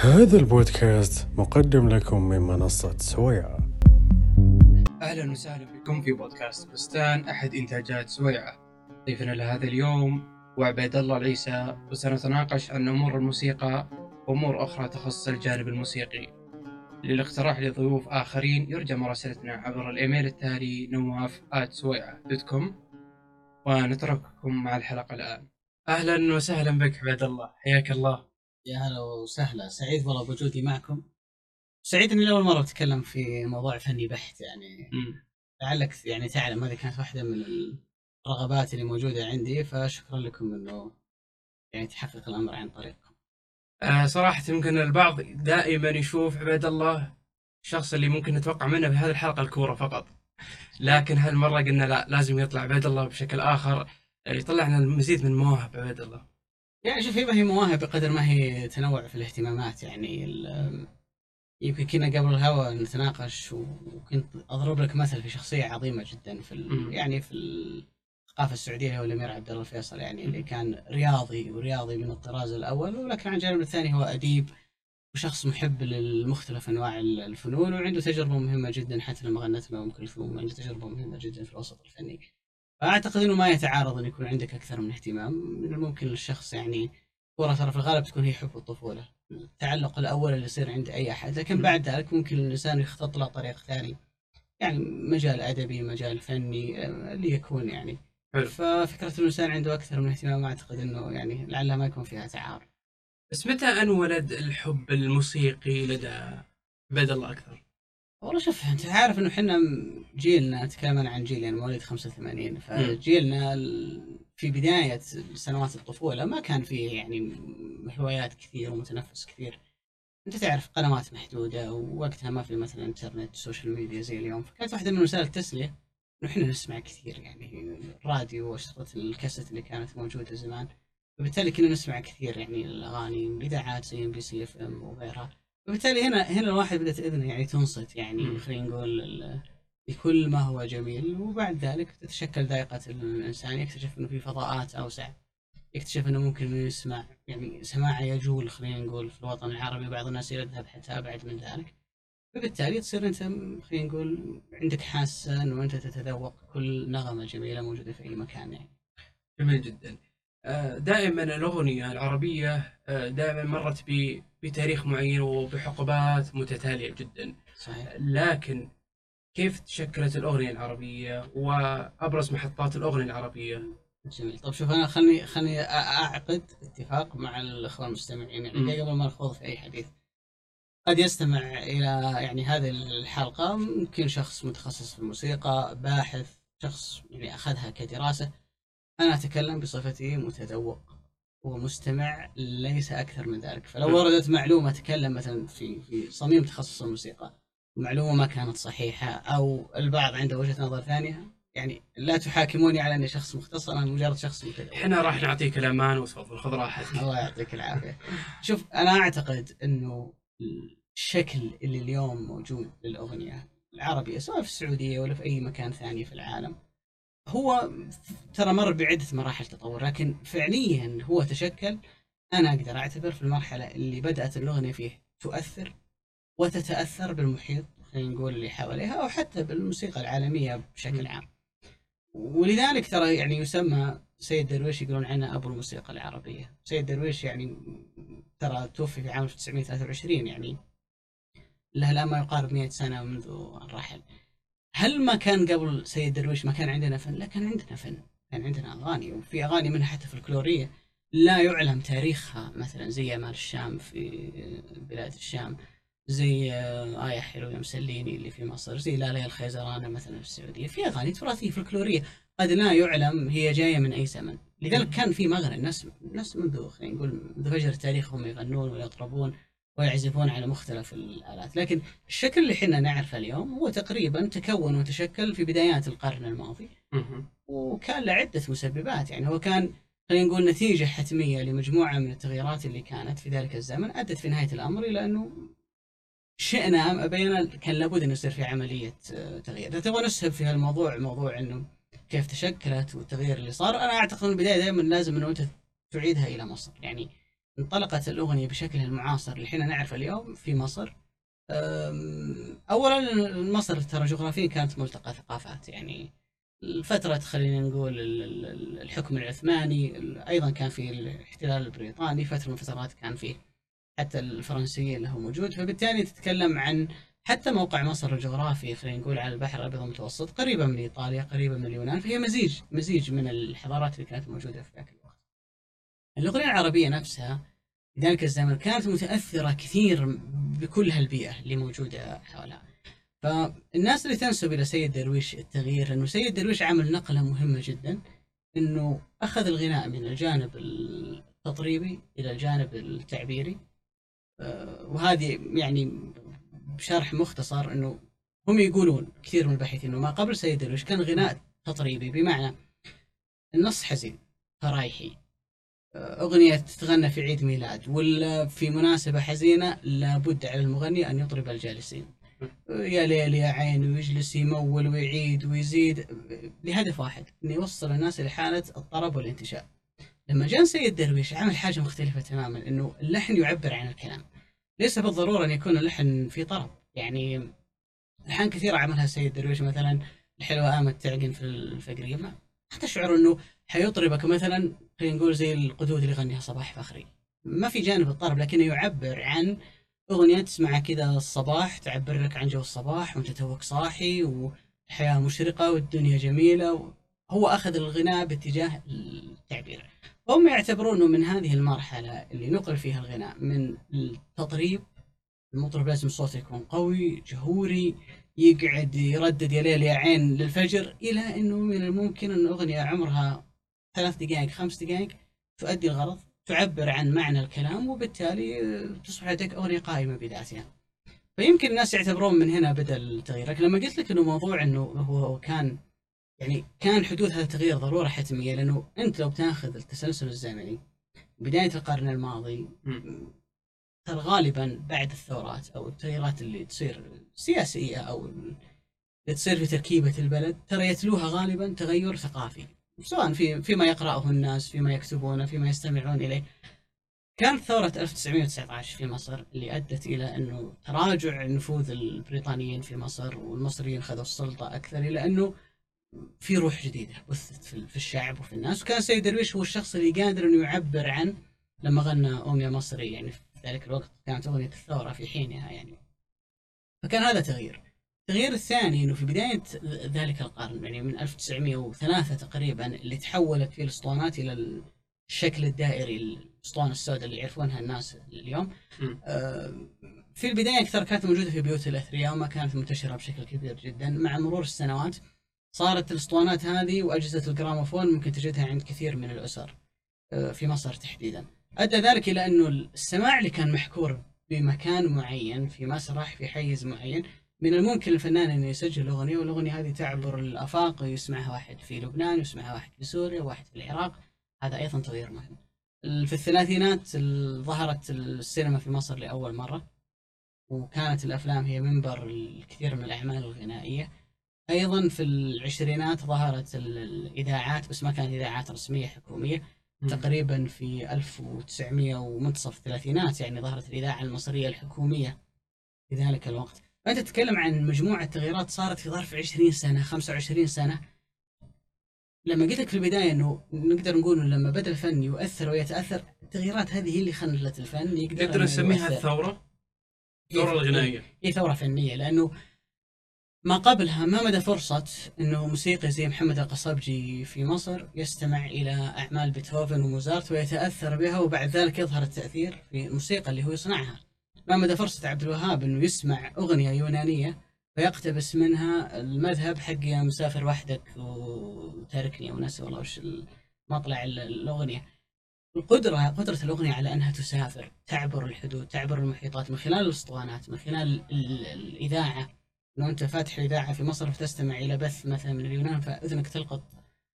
هذا البودكاست مقدم لكم من منصة سويعة أهلا وسهلا بكم في بودكاست بستان أحد إنتاجات سويعه. ضيفنا لهذا اليوم هو عبيد الله العيسى وسنتناقش عن أمور الموسيقى وأمور أخرى تخص الجانب الموسيقي. للاقتراح لضيوف آخرين يرجى مراسلتنا عبر الإيميل التالي نواف كوم ونترككم مع الحلقة الآن. أهلا وسهلا بك عبيد الله حياك الله. يا هلا وسهلا. سعيد والله بوجودي معكم. سعيد اني لأول مرة أتكلم في موضوع فني بحت يعني. لعلك يعني تعلم هذه كانت واحدة من الرغبات اللي موجودة عندي فشكرا لكم إنه يعني تحقق الأمر عن طريقكم. آه صراحة يمكن البعض دائما يشوف عبيد الله الشخص اللي ممكن نتوقع منه في هذه الحلقة الكورة فقط. لكن هالمرة قلنا لا لازم يطلع عبيد الله بشكل آخر. آه، يطلع لنا المزيد من مواهب عبيد الله. يعني شوف هي ما هي مواهب بقدر ما هي تنوع في الاهتمامات يعني يمكن كنا قبل الهوا نتناقش وكنت أضرب لك مثل في شخصية عظيمة جدا في ال-. يعني في الثقافة السعودية هو الأمير عبد الله الفيصل يعني اللي كان رياضي ورياضي من الطراز الأول ولكن على الجانب الثاني هو أديب وشخص محب للمختلف أنواع ال- الفنون وعنده تجربة مهمة جدا حتى لما غنت له أم كلثوم عنده تجربة مهمة جدا في الوسط الفني. فاعتقد إنه ما يتعارض إن يكون عندك أكثر من اهتمام. من الممكن للشخص يعني كرة ترى في الغالب تكون هي حب الطفولة. التعلق الأول اللي يصير عند أي أحد. لكن. بعد ذلك ممكن الإنسان يخطط له طريق ثاني. يعني مجال أدبي مجال فني آه، اللي يكون يعني. حلو. ففكرة الإنسان عنده أكثر من اهتمام أعتقد أنه يعني لعلها ما يكون فيها تعارض. بس متى أنولد الحب الموسيقي لدى عبيد الله أكثر؟ والله شوف أنت عارف إنه إحنا جيلنا أتكلم أنا عن جيل يعني مواليد 85 فجيلنا في بداية سنوات الطفولة ما كان فيه يعني هوايات كثير ومتنفس كثير. أنت تعرف قنوات محدودة ووقتها ما في مثلا إنترنت social media زي اليوم فكانت واحدة من وسائل التسلية إنه إحنا نسمع كثير يعني الراديو وأشرطة الكاسيت اللي كانت موجودة زمان فبالتالي كنا نسمع كثير يعني الأغاني الاذاعات زي MBC FM وغيرها. وبالتالي هنا هنا الواحد بدأت اذنه يعني تنصت يعني. خلينا نقول لكل ما هو جميل. وبعد ذلك تتشكل ذائقة الإنسان. يكتشف إنه في فضاءات أوسع. يكتشف إنه ممكن إنه يسمع يعني سماع يجول خلينا نقول في الوطن العربي. بعض الناس يذهب حتى ابعد من ذلك. فبالتالي تصير أنت خلينا نقول عندك حاسة إنه أنت تتذوق كل نغمة جميلة موجودة في أي مكان يعني. جميل جدا. آه، دائما الأغنية العربية آه، دائما مرت ب- بتاريخ معين وبحقبات متتالية جدا. صحيح. لكن كيف تشكلت الأغنية العربية وأبرز محطات الأغنية العربية؟ جميل. طب شوف أنا خلني خلني أعقد اتفاق مع الأخوة المستمعين. يعني قبل ما نخوض في أي حديث. قد يستمع إلى يعني هذه الحلقة ممكن شخص متخصص في الموسيقى باحث شخص يعني أخذها كدراسة. أنا أتكلم بصفتي متذوق. ومستمع ليس أكثر من ذلك. فلو مم. وردت معلومة اتكلم مثلا في في صميم تخصص الموسيقى معلومة ما كانت صحيحة أو البعض عنده وجهة نظر ثانية يعني لا تحاكموني على أني شخص مختص أنا مجرد شخص متذوق إحنا راح نعطيك الأمان وتفضل خذ راحتك. الله يعطيك العافية. شوف أنا أعتقد إنه الشكل اللي اليوم موجود للأغنية العربية سواء في السعودية ولا في أي مكان ثاني في العالم هو ترى مر بعدة مراحل تطور لكن فعليا هو تشكل أنا أقدر أعتبر في المرحلة اللي بدأت الأغنية فيه تؤثر وتتأثر بالمحيط خلينا نقول اللي حواليها أو حتى بالموسيقى العالمية بشكل عام. ولذلك ترى يعني يسمى سيد درويش يقولون عنه أبو الموسيقى العربية. سيد درويش يعني ترى توفي في عام 1923 يعني له الان ما يقارب 100 سنة منذ الرحل هل ما كان قبل سيد درويش ما كان عندنا فن؟ لا كان عندنا فن، كان عندنا أغاني وفي أغاني منها حتى فلكلورية. لا يعلم تاريخها مثلا زي آمال الشام في بلاد الشام زي آية حلو يا مسليني اللي في مصر زي لا ليا الخيزرانة مثلا في السعودية. في أغاني تراثية فلكلورية قد لا يعلم هي جاية من أي زمن. لذلك كان في مغنى الناس الناس منذ خلينا نقول منذ فجر التاريخ هم يغنون ويطربون. ويعزفون على مختلف الآلات. لكن الشكل اللي إحنا نعرفه اليوم هو تقريبا تكون وتشكل في بدايات القرن الماضي. وكان له عدة مسببات يعني هو كان خلينا نقول نتيجة حتمية لمجموعة من التغييرات اللي كانت في ذلك الزمن أدت في نهاية الأمر إلى أنه شئنا أم أبينا كان لابد أن يصير في عملية آه، تغيير. إذا تبغى نسهب في هالموضوع موضوع أنه كيف تشكلت والتغيير اللي صار أنا أعتقد من البداية دائما لازم أنه أنت تعيدها إلى مصر. يعني انطلقت الأغنية بشكلها المعاصر اللي إحنا نعرفه اليوم في مصر. أولا مصر ترى جغرافيا كانت ملتقى ثقافات يعني فترة خلينا نقول ال- ال- الحكم العثماني ال- أيضا كان في الاحتلال البريطاني فترة من الفترات كان فيه حتى الفرنسية اللي هو موجود فبالتالي تتكلم عن حتى موقع مصر الجغرافي خلينا نقول على البحر الأبيض المتوسط قريبة من إيطاليا قريبة من اليونان فهي مزيج مزيج من الحضارات اللي كانت موجودة في ذاك الوقت الأغنية العربية نفسها في ذلك الزمن كانت متأثرة كثير بكل هالبيئة اللي موجودة حولها. فالناس اللي تنسب إلى سيد درويش التغيير أنه سيد درويش عمل نقلة مهمة جدا أنه أخذ الغناء من الجانب التطريبي إلى الجانب التعبيري. آه، وهذه يعني بشرح مختصر أنه هم يقولون كثير من الباحثين أنه ما قبل سيد درويش كان غناء تطريبي بمعنى النص حزين فرايحي. أغنية تتغنى في عيد ميلاد ولا في مناسبة حزينة لابد على المغني أن يطرب الجالسين يا ليل يا عين ويجلس يمول ويعيد ويزيد لهدف واحد انه يوصل الناس إلى حاله الطرب والانتشاء. لما جاء سيد درويش عمل حاجة مختلفة تماما إنه اللحن يعبر عن الكلام. ليس بالضرورة أن يكون اللحن في طرب، يعني الحان كثيرة عملها سيد درويش مثلا الحلوة قامت تعقن في الفقريه ما تشعر إنه حيطربك مثلا خلينا نقول زي القدود اللي يغنيها صباح فخري. ما في جانب الطرب لكنه يعبر عن أغنية تسمعها كذا الصباح تعبر لك عن جو الصباح وأنت توك صاحي والحياة مشرقة والدنيا جميلة هو أخذ الغناء باتجاه التعبير هم يعتبرونه من هذه المرحلة اللي نقل فيها الغناء من التطريب المطرب لازم صوته يكون قوي جهوري يقعد يردد يا ليل يا عين للفجر إلى أنه من الممكن أن أغنية عمرها ثلاث دقائق خمس دقائق تؤدي الغرض تعبر عن معنى الكلام وبالتالي تصبح لديك أغنية قائمة بذاتها فيمكن الناس يعتبرون من هنا بدأ التغيير لكن لما قلت لك أنه موضوع أنه هو كان يعني كان حدوث هذا التغيير ضرورة حتمية لأنه أنت لو تأخذ التسلسل الزمني بداية القرن الماضي ترى غالبا بعد الثورات أو التغييرات اللي تصير سياسية أو اللي تصير في تركيبة البلد ترى يتلوها غالبا تغير ثقافي. سواء في فيما يقرأه الناس فيما يكتبونه فيما يستمعون إليه. كانت ثورة 1919 في مصر اللي أدت إلى أنه تراجع نفوذ البريطانيين في مصر والمصريين خذوا السلطة أكثر إلى أنه في روح جديدة بثت في الشعب وفي الناس. وكان سيد درويش هو الشخص اللي قادر أنه يعبر عن لما غنى يا مصري يعني في ذلك الوقت كانت أغنية الثورة في حينها يعني. فكان هذا تغيير. التغيير الثاني إنه في بداية ذلك القرن يعني من 1903 تقريبا اللي تحولت فيه الأسطوانات إلى الشكل الدائري الأسطوانة السوداء اللي يعرفونها الناس اليوم. آه، في البداية أكثر كانت موجودة في بيوت الأثرياء وما كانت منتشرة بشكل كبير جدا مع مرور السنوات صارت الأسطوانات هذه وأجهزة الجراموفون ممكن تجدها عند كثير من الأسر آه، في مصر تحديدا أدى ذلك إلى انه السماع اللي كان محكور بمكان معين في مسرح في حيز معين من الممكن الفنان إنه يسجل اغنيه والأغنية هذه تعبر الافاق يسمعها واحد في لبنان يسمعها واحد في سوريا واحد في العراق هذا أيضا تغيير مهم. في الثلاثينات ال- ظهرت السينما في مصر لأول مرة وكانت الأفلام هي منبر الكثير من الأعمال الغنائية. أيضا في العشرينات ظهرت ال- الإذاعات بس ما كانت إذاعات رسمية حكومية تقريبا في 1900 ومنتصف الثلاثينات يعني ظهرت الإذاعة المصرية الحكومية في ذلك الوقت. فانت تتكلم عن مجموعة تغييرات صارت في ظرف 20 سنة 25 سنة لما قلت لك في البداية إنه نقدر نقول لما بدأ الفن يؤثر ويتأثر التغييرات هذه هي اللي خلت الفن يقدر نقدر نسميها. الثورة الثورة الغنائية هي ثورة فنية لأنه ما قبلها ما مدى فرصة إنه موسيقي زي محمد القصبجي في مصر يستمع إلى أعمال بيتهوفن وموزارت ويتأثر بها وبعد ذلك يظهر التأثير في الموسيقى اللي هو يصنعها. ما مدى فرصة عبد الوهاب إنه يسمع أغنية يونانية فيقتبس منها المذهب حق يا مسافر وحدك وتاركني ونسي والله وش مطلع ال- الأغنية. القدرة قدرة الأغنية على أنها تسافر تعبر الحدود تعبر المحيطات من خلال الأسطوانات من خلال ال- الإذاعة لو أنت فاتح الإذاعة في مصر فتستمع إلى بث مثلا من اليونان فإذنك تلقط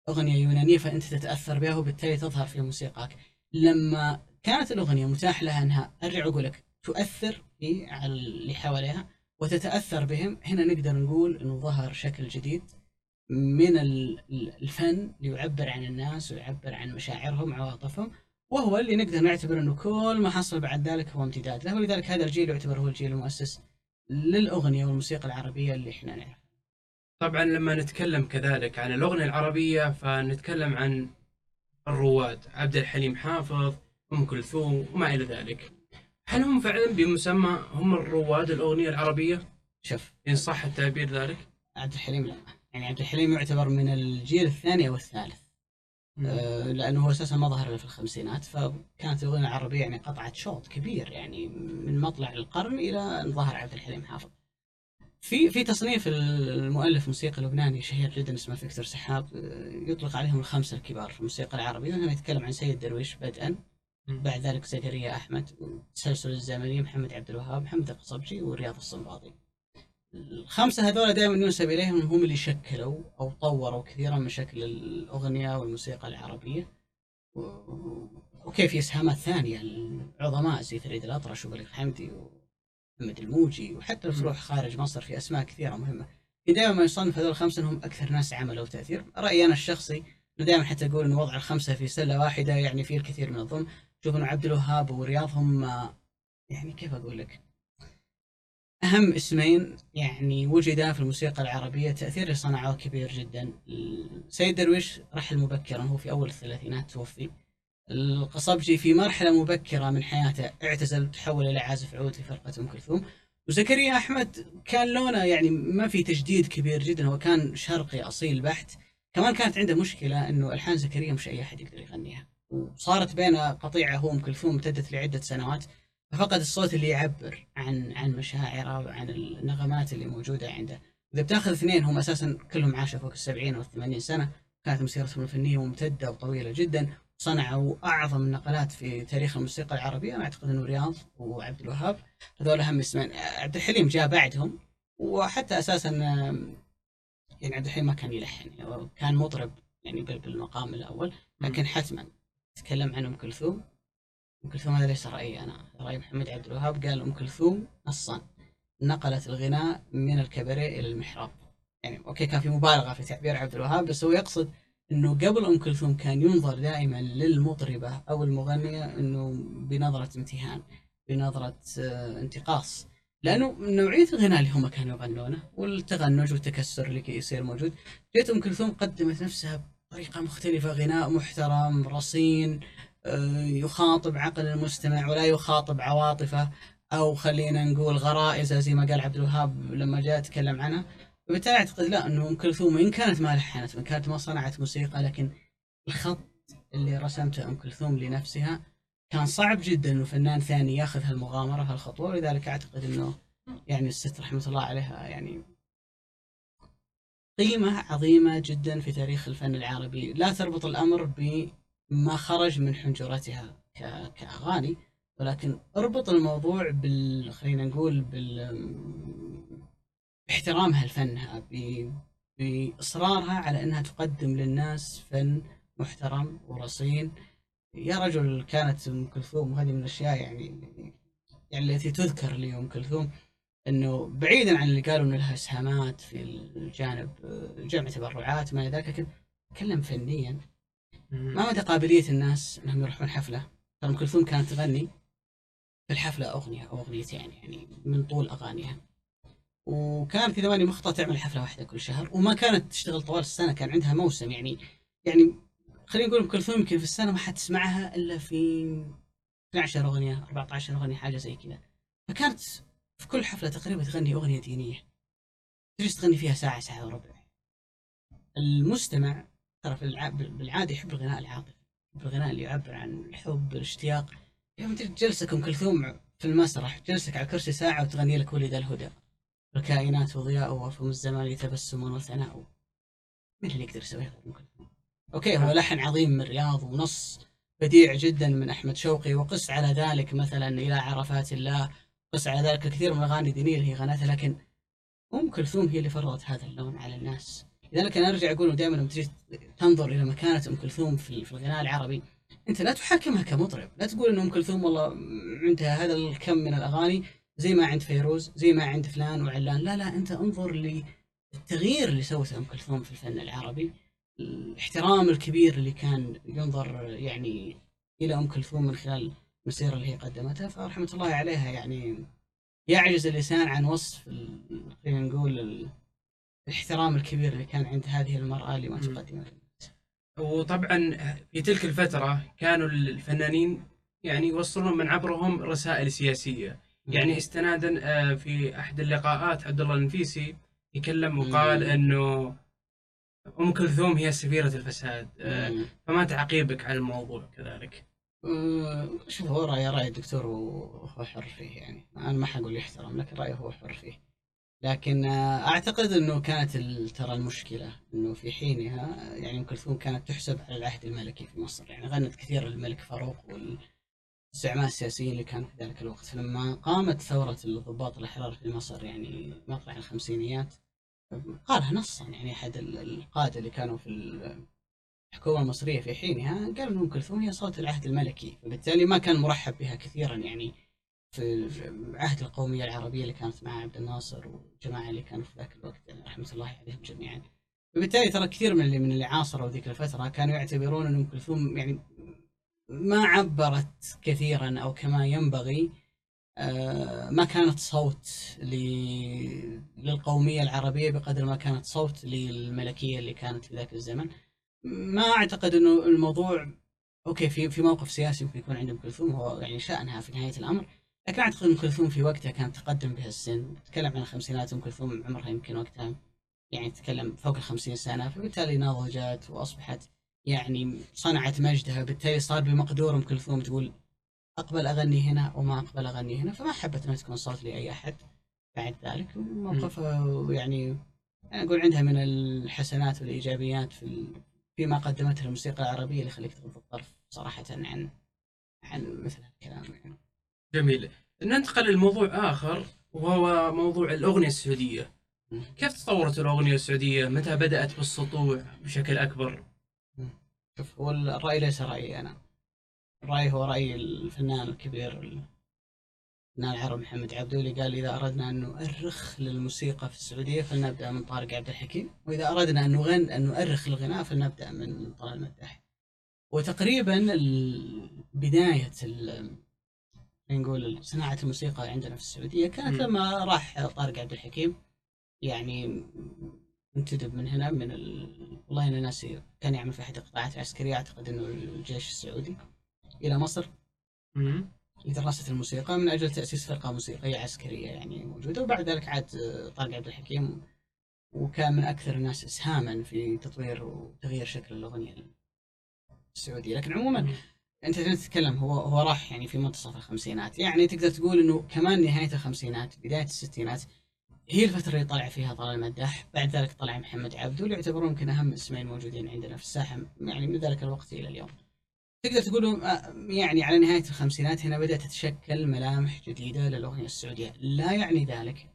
أغنية يونانية فأنت تتأثر بها وبالتالي تظهر في موسيقاك لما كانت الأغنية متاح لها أنها أرجع أقول لك تؤثر في على اللي حواليها وتتأثر بهم. هنا نقدر نقول أنه ظهر شكل جديد من ال- ال- الفن ليعبر عن الناس ويعبر عن مشاعرهم عواطفهم وهو اللي نقدر نعتبر إنه كل ما حصل بعد ذلك هو امتداد له. ولذلك هذا الجيل يعتبر هو الجيل المؤسس للأغنية والموسيقى العربية اللي إحنا نعرفها. طبعا لما نتكلم كذلك عن الأغنية العربية فنتكلم عن الرواد عبد الحليم حافظ أم كلثوم وما إلى ذلك. هل هم فعلا بمسمى هم الرواد الأغنية العربية؟ شوف. إن صح التعبير ذلك؟ عبد الحليم لا. يعني عبد الحليم يعتبر من الجيل الثاني أو الثالث. آه، لأنه هو أساسا ما ظهر إلا في الخمسينات فكانت الأغنية العربية يعني قطعت شوط كبير يعني من مطلع القرن إلى أن ظهر عبد الحليم حافظ. في في تصنيف المؤلف موسيقى لبناني شهير جدا اسمه فيكتور سحاب آه، يطلق عليهم الخمسة الكبار في الموسيقى العربية هنا يتكلم عن سيد درويش بدءا. بعد ذلك زكريا أحمد والتسلسل الزمني محمد عبد الوهاب محمد القصبجي ورياض الصنباطي. الخمسة هذول دائما ينسب إليهم هم اللي شكلوا أو طوروا كثيرا من شكل الأغنية والموسيقى العربية. و- وكيف اسهامات ثانية العظماء زي فريد الأطرش وبليغ حمدي ومحمد الموجي وحتى لو تروح خارج مصر في أسماء كثيرة مهمة. دائما ما يصنف هذول الخمسة إنهم أكثر ناس عملوا تأثير. رأيي أنا الشخصي دائما حتى أقول انه وضع الخمسة في سلة واحدة يعني فيه الكثير من الظلم. شوف انه عبد الوهاب ورياض هم يعني كيف أقول لك؟ أهم اسمين يعني وجدا في الموسيقى العربية تأثير اللي صنعوه كبير جدا. سيد درويش رحل مبكرا هو في أول الثلاثينات توفي. القصبجي في مرحلة مبكرة من حياته اعتزل وتحول إلى عازف عود في فرقة أم كلثوم. وزكريا أحمد كان لونه يعني ما في تجديد كبير جدا هو كان شرقي أصيل بحت. كمان كانت عنده مشكلة إنه ألحان زكريا مش أي أحد يقدر يغنيها. وصارت بينه قطيعة هو ام كلثوم امتدت لعدة سنوات ففقد الصوت اللي يعبر عن عن مشاعره وعن النغمات اللي موجودة عنده. إذا بتأخذ اثنين هم أساسا كلهم عاشوا فوق السبعين أو الثمانين سنة كانت مسيرتهم الفنية ممتدة وطويلة جدا صنعوا أعظم النقلات في تاريخ الموسيقى العربية أنا أعتقد إنه رياض وعبد الوهاب هذول أهم اسمين. عبد الحليم جاء بعدهم وحتى أساسا يعني عبد الحليم ما كان يلحن يعني كان مطرب يعني بال- بالمقام الأول لكن حتما. تكلم عن أم كلثوم. أم كلثوم هذا ليس رأيي أنا. رأي محمد عبد الوهاب. قال أم كلثوم نصا. نقلت الغناء من الكباريه إلى المحراب. يعني أوكي كان في مبالغة في تعبير عبد الوهاب بس هو يقصد إنه قبل أم كلثوم كان ينظر دائما للمطربة أو المغنية إنه بنظرة امتهان بنظرة آه، انتقاص. لأنه نوعية الغناء اللي هم كانوا يغنونه والتغنج والتكسر اللي يصير موجود. جت أم كلثوم قدمت نفسها بطريقه مختلفة غناء محترم رصين آه، يخاطب عقل المستمع ولا يخاطب عواطفه. أو خلينا نقول غرائزه زي ما قال عبد الوهاب لما جاء تكلم عنها وبالتالي أعتقد لا إنه ام كلثوم إن كانت ما لحنت وان كانت ما صنعت موسيقى لكن الخط اللي رسمته أم كلثوم لنفسها كان صعب جدا إنه فنان ثاني ياخذ هالمغامرة هالخطوه ولذلك أعتقد إنه يعني الست رحمة الله عليها يعني قيمة عظيمة جدا في تاريخ الفن العربي. لا تربط الأمر بما خرج من حنجرتها ك- كأغاني ولكن اربط الموضوع بال خلينا نقول بال باحترامها لفنها ب- بإصرارها على إنها تقدم للناس فن محترم ورصين. يا رجل كانت أم كلثوم وهذه من الأشياء يعني يعني التي تذكر لام كلثوم. إنه بعيدا عن اللي قالوا إنه لها إسهامات في الجانب جمع تبرعات ما إلى ذلك لكن تكلم فنيا. ما مدى قابلية الناس إنهم يروحون حفلة؟ ام كلثوم كانت تغني في الحفلة أغنية أو أغنيتين يعني من طول أغانيها. وكانت إذا ماني مخطئ تعمل حفلة واحدة كل شهر وما كانت تشتغل طوال السنة كان عندها موسم يعني يعني خلينا نقول ام كلثوم يمكن في السنة ما حد تسمعها إلا في 12 أغنية 14 أغنية حاجة زي كذا. فكانت في كل حفلة تقريبا تغني أغنية دينية. تجلس تغني فيها ساعة ساعة وربع. المستمع ترى. بالعادة يحب الغناء العاطفي. يحب الغناء اللي يعبر عن الحب الاشتياق. يوم جلسك ام كلثوم في المسرح جلسك على الكرسي ساعة وتغني لك ولد الهدى. الكائنات وضياء وفم الزمان تبسم وثناء مين اللي يقدر يسويها ام كلثوم؟ okay هو لحن عظيم من رياض ونص بديع جدا من أحمد شوقي وقس على ذلك مثلا إلى عرفات الله. قس على ذلك الكثير من الأغاني الدينيه اللي هي غنتها لكن أم كلثوم هي اللي فرضت هذا اللون على الناس. لذلك أنا أرجع أقول دائما لما تجي تنظر إلى مكانة أم كلثوم في في الغناء العربي أنت لا تحاكمها كمطرب. لا تقول ان أم كلثوم والله عندها هذا الكم من الأغاني زي ما عند فيروز زي ما عند فلان وعلان. لا لا أنت انظر للتغيير اللي سوته أم كلثوم في الفن العربي. الاحترام الكبير اللي كان ينظر يعني إلى أم كلثوم من خلال المسيره اللي هي قدمتها فرحمه الله عليها يعني يعجز اللسان عن وصف خلينا نقول ال- الاحترام الكبير اللي كان عند هذه المرأة لما مم. تقدمه وطبعا في تلك الفترة كانوا الفنانين يعني يوصلون من عبرهم رسائل سياسية يعني استنادا آه، في أحد اللقاءات عبد الله النفيسي يكلم وقال. أنه أم كلثوم هي سفيرة الفساد آه، مم. فما تعقيبك على الموضوع كذلك شوف هو رأي رأي الدكتور وهو حر فيه يعني. أنا ما حقول يحترم لكن رأيه هو حر فيه. لكن أه، أعتقد أنه كانت ترى المشكلة أنه في حينها يعني أم كلثوم كانت تحسب على العهد الملكي في مصر. يعني غنت كثير للملك فاروق والزعماء السياسيين اللي كانوا في ذلك الوقت. فلما قامت ثورة الضباط الأحرار في مصر يعني مطلع الخمسينيات قالها نصا. يعني أحد ال- القادة اللي كانوا في الحكومة المصرية في حينها قال أن أم كلثوم هي صوت العهد الملكي. فبالتالي ما كان مرحب بها كثيرا يعني في عهد القومية العربية اللي كانت مع عبد الناصر والجماعة اللي كانوا في ذاك الوقت يعني رحمة الله عليهم جميعا. فبالتالي ترى كثير من اللي من اللي عاصروا ذيك الفترة كانوا يعتبرون أن أم كلثوم يعني ما عبرت كثيرا أو كما ينبغي آه، ما كانت صوت للقومية العربية بقدر ما كانت صوت للملكية اللي كانت في ذاك الزمن. ما أعتقد إنه الموضوع okay في في موقف سياسي ممكن يكون عند ام كلثوم هو يعني شأنها في نهاية الأمر لكن أعتقد ام كلثوم في وقتها كانت تقدم بها السن. تتكلم عن الخمسينات أم كلثوم عمرها يمكن وقتها يعني تتكلم فوق الخمسين سنة فبالتالي نضجت وأصبحت يعني صنعت مجدها بالتالي صار بمقدور أم كلثوم تقول أقبل أغني هنا وما أقبل أغني هنا فما حبت إنها تكون صوت لأي أحد بعد ذلك. موقفها يعني أنا أقول عندها من الحسنات والإيجابيات في فيما قدمته الموسيقى العربية اللي يخليك تغض الطرف صراحة عن عن مثل هالكلام يعني. جميل. ننتقل لموضوع آخر وهو موضوع الأغنية السعودية. كيف تطورت الأغنية السعودية؟ متى بدأت بالسطوع بشكل أكبر؟ شوف هو الرأي ليس رأيي أنا. الراي هو رأي الفنان الكبير الفنان العربي محمد عبدو اللي قال إذا أردنا أن نؤرخ للموسيقى في السعودية فلنبدأ من طارق عبد الحكيم وإذا أردنا أن نغن أن نؤرخ الغناء فلنبدأ من طلال المداح وتقريبا خلينا نقول صناعة الموسيقى عندنا في السعودية كانت. لما راح طارق عبد الحكيم يعني انتدب من هنا من ال... والله أنا ناسي كان يعمل في أحد القطاعات العسكرية أعتقد إنه الجيش السعودي إلى مصر مم. لدراسه الموسيقى من أجل تأسيس فرقة موسيقية عسكرية يعني موجودة وبعد ذلك عاد آه، طارق عبد الحكيم وكان من أكثر الناس إسهاما في تطوير وتغيير شكل الأغنية السعودية. لكن عموما. أنت تتكلم هو هو راح يعني في منتصف الخمسينات. يعني تقدر تقول إنه كمان نهاية الخمسينات بداية الستينات هي الفترة اللي طلع فيها طلال المداح. بعد ذلك طلع محمد عبده اللي يعتبرون يمكن أهم اسمين موجودين عندنا في الساحة يعني من ذلك الوقت إلى اليوم. تقدر تقول آه، يعني على نهاية الخمسينات هنا بدأت تتشكل ملامح جديدة للأغنية السعودية. لا يعني ذلك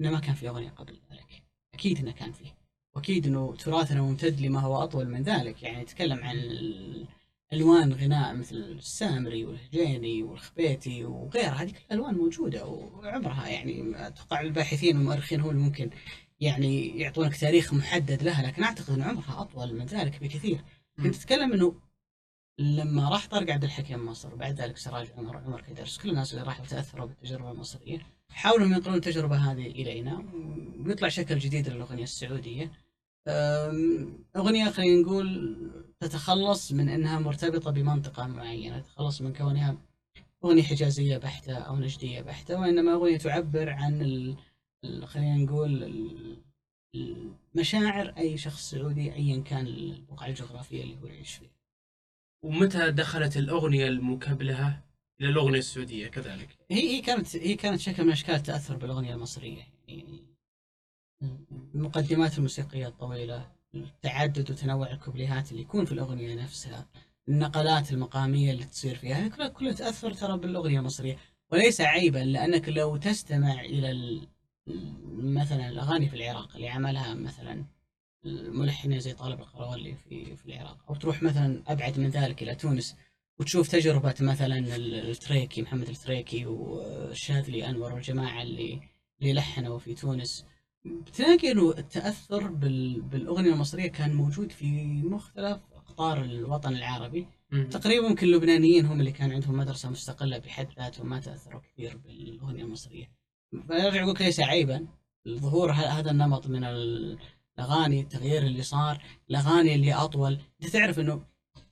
إنه ما كان في أغنية قبل ذلك. أكيد إنه كان فيه. وأكيد إنه تراثنا ممتد لما هو أطول من ذلك. يعني نتكلم عن ألوان غناء مثل السامري والهجيني والخبيتي وغيرها. هذه كلها ألوان موجودة وعمرها يعني أتوقع الباحثين والمؤرخين هم اللي ممكن يعني يعطونك تاريخ محدد لها. لكن أعتقد إن عمرها أطول من ذلك بكثير. كنت تتكلم إنه لما راح طارق عبد الحكيم مصر وبعد ذلك سراج عمر عمر كدرس كل الناس اللي راحوا تأثروا بالتجربة المصرية حاولوا ينقلون التجربة هذه إلينا ويطلع شكل جديد للأغنية السعودية. أغنية خلينا نقول تتخلص من إنها مرتبطة بمنطقة معينة تتخلص من كونها أغنية حجازية بحتة أو نجدية بحتة وإنما أغنية تعبر عن خلينا نقول المشاعر أي شخص سعودي ايا كان البقعه الجغرافيه اللي هو يعيش فيها ومتى دخلت الأغنية المكبلة؟ إلى الأغنية السعودية كذلك. هي هي كانت هي كانت شكل من اشكال التاثر بالأغنية المصرية يعني. المقدمات الموسيقية الطويلة تعدد وتنوع الكوبليهات اللي يكون في الأغنية نفسها النقلات المقامية اللي تصير فيها كلها كلها تأثر ترى بالأغنية المصرية. وليس عيبا لأنك لو تستمع إلى ال- مثلا الأغاني في العراق اللي عملها مثلا الملحنين زي طالب القرغولي في في العراق أو تروح مثلا أبعد من ذلك إلى تونس وتشوف تجربة مثلا ال- التريكي محمد التريكي والشاذلي أنور والجماعة اللي اللي لحنوا في تونس بتلاقي انه التأثر بال... بالأغنية المصرية كان موجود في مختلف أقطار الوطن العربي مم. تقريبا يمكن اللبنانيين هم اللي كان عندهم مدرسة مستقلة بحد ذاتهم ما تأثروا كثير بالأغنية المصرية. فأرجع أقول لك ليس عيبا ظهور هذا النمط من الأغاني التغيير اللي صار الأغاني اللي أطول أنت تعرف إنه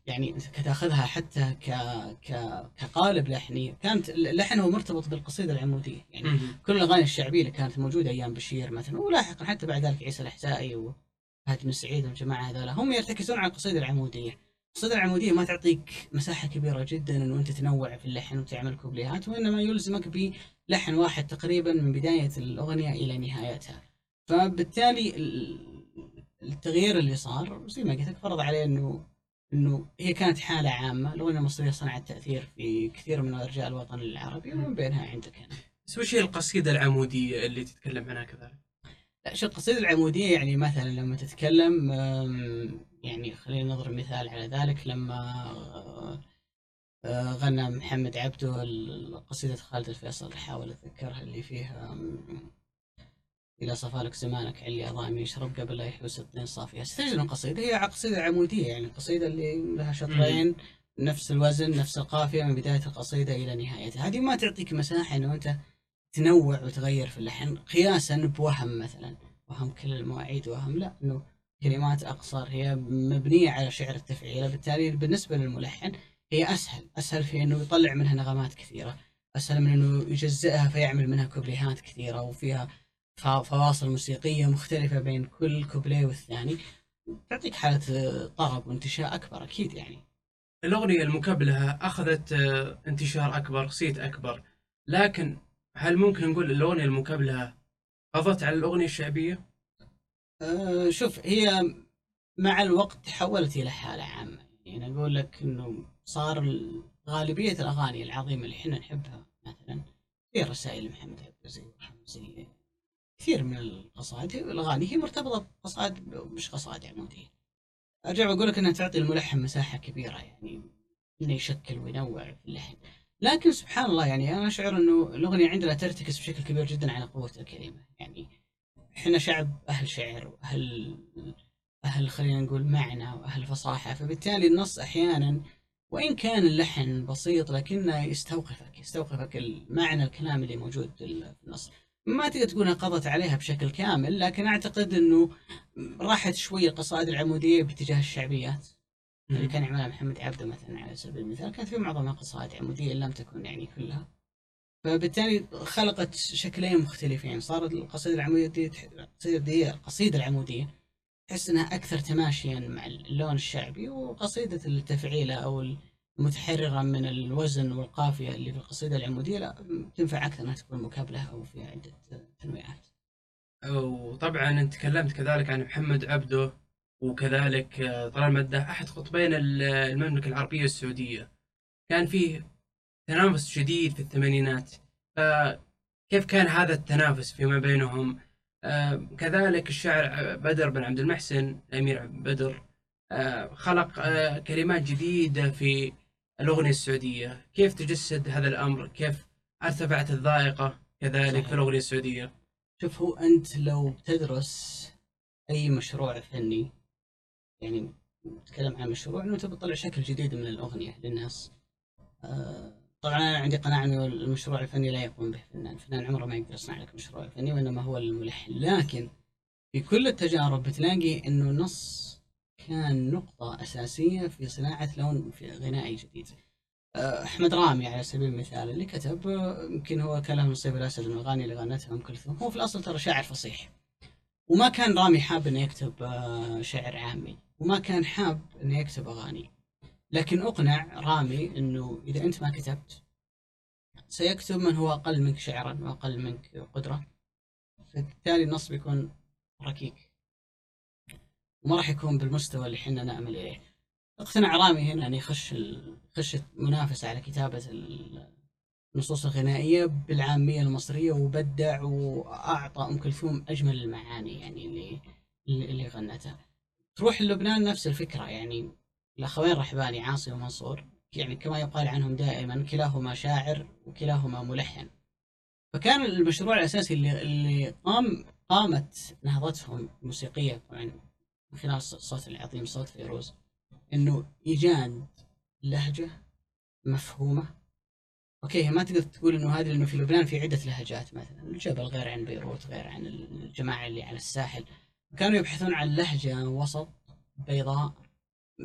يعني انت كتاخذها حتى ك... ك... كقالب لحني كانت اللحن هو مرتبط بالقصيدة العمودية يعني. كل الأغاني الشعبية اللي كانت موجودة أيام بشير مثلا ولاحقا حتى بعد ذلك عيسى الاحسائي وفهد بن سعيد والجماعة هذول هم يرتكزون على القصيدة العمودية. القصيدة العمودية ما تعطيك مساحة كبيرة جدا إنه أنت تنوع في اللحن وتعمل كوبليهات وإنما يلزمك بلحن واحد تقريبا من بداية الأغنية إلى نهايتها. فبالتالي ال- التغيير اللي صار زي ما قلت لك فرض عليه إنه إنه هي كانت حالة عامة، الاغنيه المصريه صنعت تاثير في كثير من أرجاء الوطن العربي ومن بينها عندك هنا. بس وش هي القصيدة العمودية اللي تتكلم عنها كذلك؟ لا شوف القصيدة العمودية يعني مثلا لما تتكلم يعني خلينا نضرب مثال على ذلك لما آه، غنى محمد عبده قصيدة خالد الفيصل أحاول أتذكرها اللي فيها أم، إلى صفالك زمانك علي أضامي يشرب قبل لا يحوس الدين صافية. تجد القصيدة هي قصيدة عمودية يعني قصيدة اللي لها شطرين نفس الوزن نفس القافية من بداية القصيدة إلى نهايتها. هذه ما تعطيك مساحة إنه أنت تنوع وتغير في اللحن قياسا بوهم مثلا. وهم كل المواعيد وهم لا إنه كلمات أقصر هي مبنية على شعر التفعيله بالتالي بالنسبة للملحن هي أسهل. أسهل في إنه يطلع منها نغمات كثيرة. أسهل من إنه يجزئها فيعمل منها كوبليهات كثيرة وفيها فواصل موسيقية مختلفة بين كل كوبليه والثاني. تعطيك حالة طرب وانتشاء أكبر أكيد يعني. الأغنية المكبلة أخذت آه، انتشار أكبر صيت أكبر. لكن هل ممكن نقول الأغنية المكبلة قضت على الأغنية الشعبية؟ أه، شوف هي مع الوقت تحولت إلى حالة عامة. يعني أنا أقول لك إنه صار ال- غالبية الأغاني العظيمة اللي إحنا نحبها مثلا في رسائل محمد عبد العزيز زي كثير من القصائد. الأغاني هي مرتبطة بقصائد مش قصائد عموديه أرجع وأقول لك إنها تعطي الملحن مساحة كبيرة يعني إنه يشكل وينوع في اللحن. لكن سبحان الله يعني أنا اشعر إنه الأغنية عندنا ترتكز بشكل كبير جدا على قوة الكلمة. يعني إحنا شعب أهل شعر وأهل أهل خلينا نقول معنى وأهل فصاحة. فبالتالي النص أحيانا وإن كان اللحن بسيط لكنه يستوقفك يستوقفك المعنى الكلام اللي موجود في النص. ما تقدر تقول إنها قضت عليها بشكل كامل لكن أعتقد إنه راحت شوي القصائد العمودية باتجاه الشعبيات. اللي كان يعملها محمد عبده مثلا على سبيل المثال كانت في معظمها قصائد عمودية لم تكن يعني كلها. فبالتالي خلقت شكلين مختلفين. صارت القصيدة العمودية القصيدة دي القصيدة العمودية تحس إنها أكثر تماشيا مع اللون الشعبي وقصيدة التفعيلة أو المتحررة من الوزن والقافية اللي في القصيدة العمودية لا تنفع أكثر إنها تكون مكابلة أو في عدة تنويعات. وطبعا أنت تكلمت كذلك عن محمد عبده وكذلك آه، طلال مده أحد قطبين ال- المملكة العربية السعوديه كان فيه تنافس شديد في الثمانينات. فكيف كان هذا التنافس فيما بينهم؟ آه، كذلك الشاعر بدر بن عبد المحسن الأمير بدر آه، خلق كلمات جديدة في الأغنية السعودية. كيف تجسد هذا الأمر؟ كيف ارتفعت الذائقة كذلك صحيح. في الأغنية السعودية؟ شوف هو أنت لو بتدرس أي مشروع فني يعني تتكلم عن مشروع إنه تبي تطلع شكل جديد من الأغنية للناس. آه، طبعا أنا عندي قناعة إنه المشروع الفني لا يقوم به فنان، الفنان عمره ما يقدر يصنع لك مشروع فني وإنما هو الملحن، لكن في كل التجارب بتلاقي إنه النص كان نقطة أساسية في صناعة لون في غنائي جديد. آه، أحمد رامي على سبيل المثال اللي كتب يمكن هو كلام نصيب الأسد من الأغاني اللي غنتها أم كلثوم، هو في الأصل ترى شاعر فصيح. وما كان رامي حاب إنه يكتب آه، شعر عامي وما كان حاب إنه يكتب أغاني لكن أقنع رامي إنه إذا أنت ما كتبت سيكتب من هو أقل منك شعرا وأقل منك قدرة فبالتالي النص بيكون ركيك وما راح يكون بالمستوى اللي إحنا نأمل اليه اقتنع رامي هنا ان يخش يخش منافسه على كتابة ال- النصوص الغنائية بالعامية المصرية وبدع وأعطى أم كلثوم أجمل المعاني يعني اللي اللي اللي غنتها. تروح لبنان نفس الفكرة يعني الاخوين رحباني عاصي ومنصور يعني كما يقال عنهم دائما كلاهما شاعر وكلاهما ملحن. فكان المشروع الأساسي اللي اللي قام قامت نهضتهم الموسيقيه طبعا من خلال الصوت العظيم صوت فيروز إنه ايجاد لهجة مفهومة. okay ما تقدر تقول إنه هذه لأنه في لبنان في عدة لهجات مثلا. الجبل غير عن بيروت غير عن الجماعة اللي على الساحل. كانوا يبحثون عن لهجة وسط بيضاء.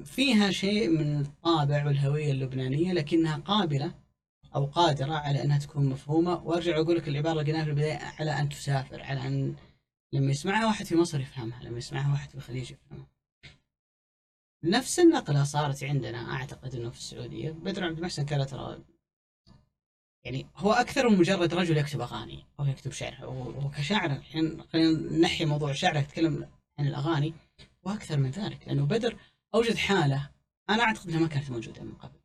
فيها شيء من الطابع والهوية اللبنانية لكنها قابلة أو قادرة على إنها تكون مفهومة. وأرجع أقول لك العبارة اللي قلناها في البداية على أن تسافر على أن لما يسمعها واحد في مصر يفهمها لما يسمعها واحد في الخليج يفهمها. نفس النقلة صارت عندنا أعتقد إنه في السعودية. بدر عبد المحسن كان ترى يعني هو أكثر من مجرد رجل يكتب أغاني أو يكتب شعر. هو هو كشاعر الحين خلينا نحي موضوع الشعر نتكلم عن الأغاني وأكثر من ذلك لأنه بدر أوجد حالة أنا أعتقد إنها ما كانت موجودة من قبل.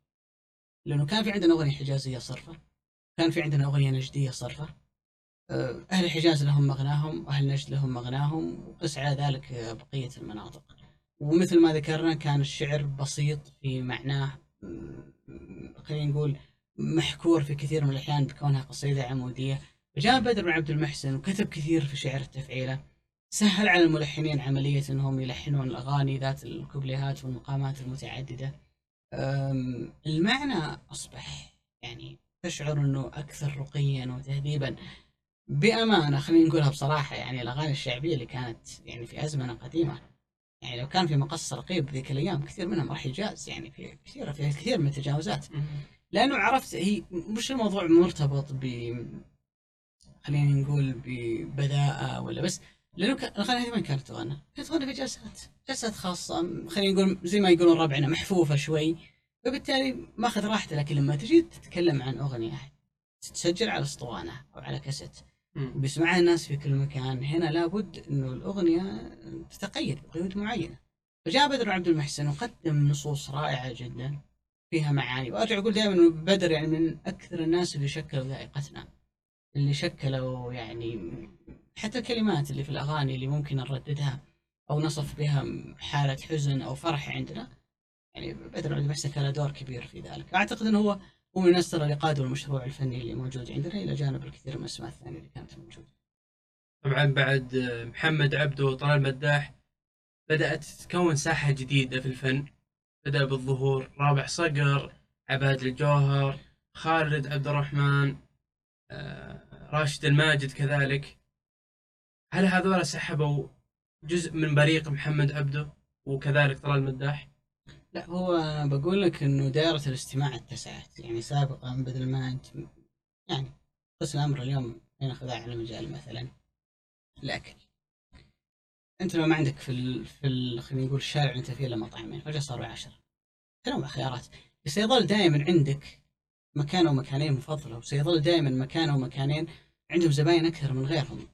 لأنه كان في عندنا أغنية حجازية صرفة كان في عندنا أغنية نجدية صرفة. آه، أهل الحجاز لهم مغناهم واهل نجد لهم مغناهم وقس على ذلك بقية المناطق. ومثل ما ذكرنا كان الشعر بسيط في معناه خلينا نقول محكور في كثير من الأحيان بكونها قصيدة عمودية. فجاء بدر بن عبد المحسن وكتب كثير في شعر التفعيلة. سهل على الملحنين عملية أنهم يلحنون الأغاني ذات الكوبليهات والمقامات المتعددة. المعنى أصبح يعني تشعر أنه أكثر رقيا وتهذيبا. بأمانة خلينا نقولها بصراحة يعني الأغاني الشعبية اللي كانت يعني في أزمنة قديمة يعني لو كان في مقص رقيب ذيك الأيام كثير منهم راح يجاز يعني في كثير في كثير من التجاوزات لأنه عرفت هي مش الموضوع مرتبط ب خلينا نقول ببذاءة ولا بس لأنه الأغاني هذه وين كانت تغنى؟ كانت تغنى في جلسات جلسات خاصة خلينا نقول زي ما يقولون ربعنا محفوفة شوي فبالتالي ماخذ راحته لكن لما تجي تتكلم عن أغنية تتسجل على أسطوانة أو على كاسيت بيسمعها الناس في كل مكان. هنا لابد إنه الأغنية تتقيد بقيود معينة. فجاء بدر عبد المحسن وقدم نصوص رائعة جدا فيها معاني. وأرجع أقول دائما إنه بدر يعني من أكثر الناس اللي شكلوا ذائقتنا اللي شكلوا يعني حتى الكلمات اللي في الأغاني اللي ممكن نرددها أو نصف بها حالة حزن أو فرح عندنا. يعني بدر عبد المحسن كان له دور كبير في ذلك. أعتقد إنه هو هو من الناس ترى اللي قادوا المشروع الفني اللي موجود عندنا إلى جانب الكثير من الأسماء الثانية اللي كانت موجودة. طبعا بعد محمد عبده وطلال مداح بدأت تتكون ساحة جديدة في الفن بدأ بالظهور رابع صقر عباد الجوهر خالد عبد الرحمن آه، راشد الماجد كذلك هل هذول سحبوا جزء من بريق محمد عبده وكذلك طلال المداح؟ لا هو بقول لك إنه دائرة الاستماع اتسعت. يعني سابقا بدل ما أنت يعني قسم الامر اليوم ناخذ على مجال مثلا الأكل. أنت لو ما عندك في ال... في ال... خلينا نقول الشارع أنت فيه إلا مطعمين فجاه صاروا عشرة تنوع خيارات. بس يظل دائما عندك مكان أو مكانين مفضلة وسيظل دائما مكان أو مكانين عندهم زباين أكثر من غيرهم.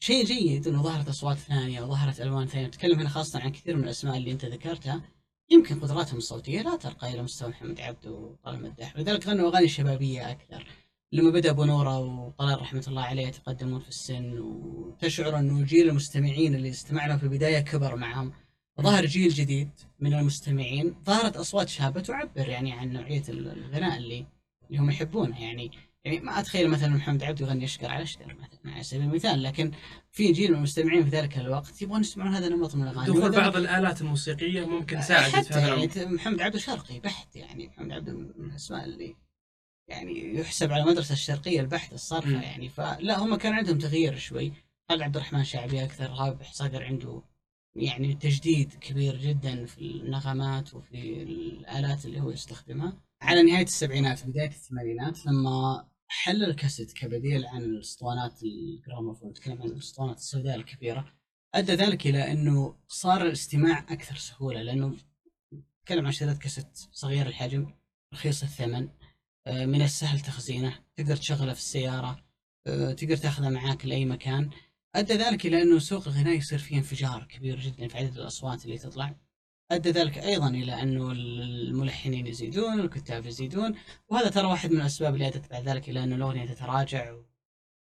شيء جيد إنه ظهرت أصوات ثانية وظهرت ألوان ثانية. نتكلم هنا خاصة عن كثير من الأسماء اللي أنت ذكرتها. يمكن قدراتهم الصوتية لا ترقى إلى مستوى محمد عبده وطلال مداح. ولذلك غنوا أغاني شبابية أكثر. لما بدأ أبو نورة وطلال رحمة الله عليه يتقدمون في السن وتشعر إنه جيل المستمعين اللي استمعنا في البداية كبر معهم ظهر جيل جديد من المستمعين. ظهرت أصوات شابه تعبر يعني عن نوعية الغناء اللي اللي هم يحبونه يعني. يعني ما أتخيل مثلا محمد عبد يغني اشكر على اشكر مثلا على سبيل المثال لكن في جيل من المستمعين في ذلك الوقت يبغون يسمعون هذا النمط من الأغاني. دخول بعض الآلات الموسيقية ممكن ساعدت حتى يعني محمد عبد شرقي بحت يعني محمد عبد من الأسماء اللي يعني يحسب على المدرسة الشرقية البحت الصرفة يعني. فلا هم كان عندهم تغيير شوي. خالد عبد الرحمن شعبي أكثر رابح صقر عنده يعني تجديد كبير جدا في النغمات وفي الآلات اللي هو يستخدمها؟ على نهاية السبعينات بداية الثمانينات لما حل الكاسيت كبديل عن الاسطوانات الجراموفون نتكلم عن الاسطوانات السوداء الكبيرة أدى ذلك إلى إنه صار الاستماع أكثر سهولة لأنه نتكلم عن شريط كاسيت صغير الحجم رخيص الثمن آه، من السهل تخزينه تقدر تشغله في السيارة آه، تقدر تأخذه معاك لأي مكان. أدى ذلك إلى أنه سوق الغناء يصير فيه انفجار كبير جدا في عدد الأصوات اللي تطلع. أدى ذلك أيضا إلى أنه الملحنين يزيدون الكتاب يزيدون وهذا ترى واحد من الأسباب اللي أدت بعد ذلك إلى أنه الأغنية تتراجع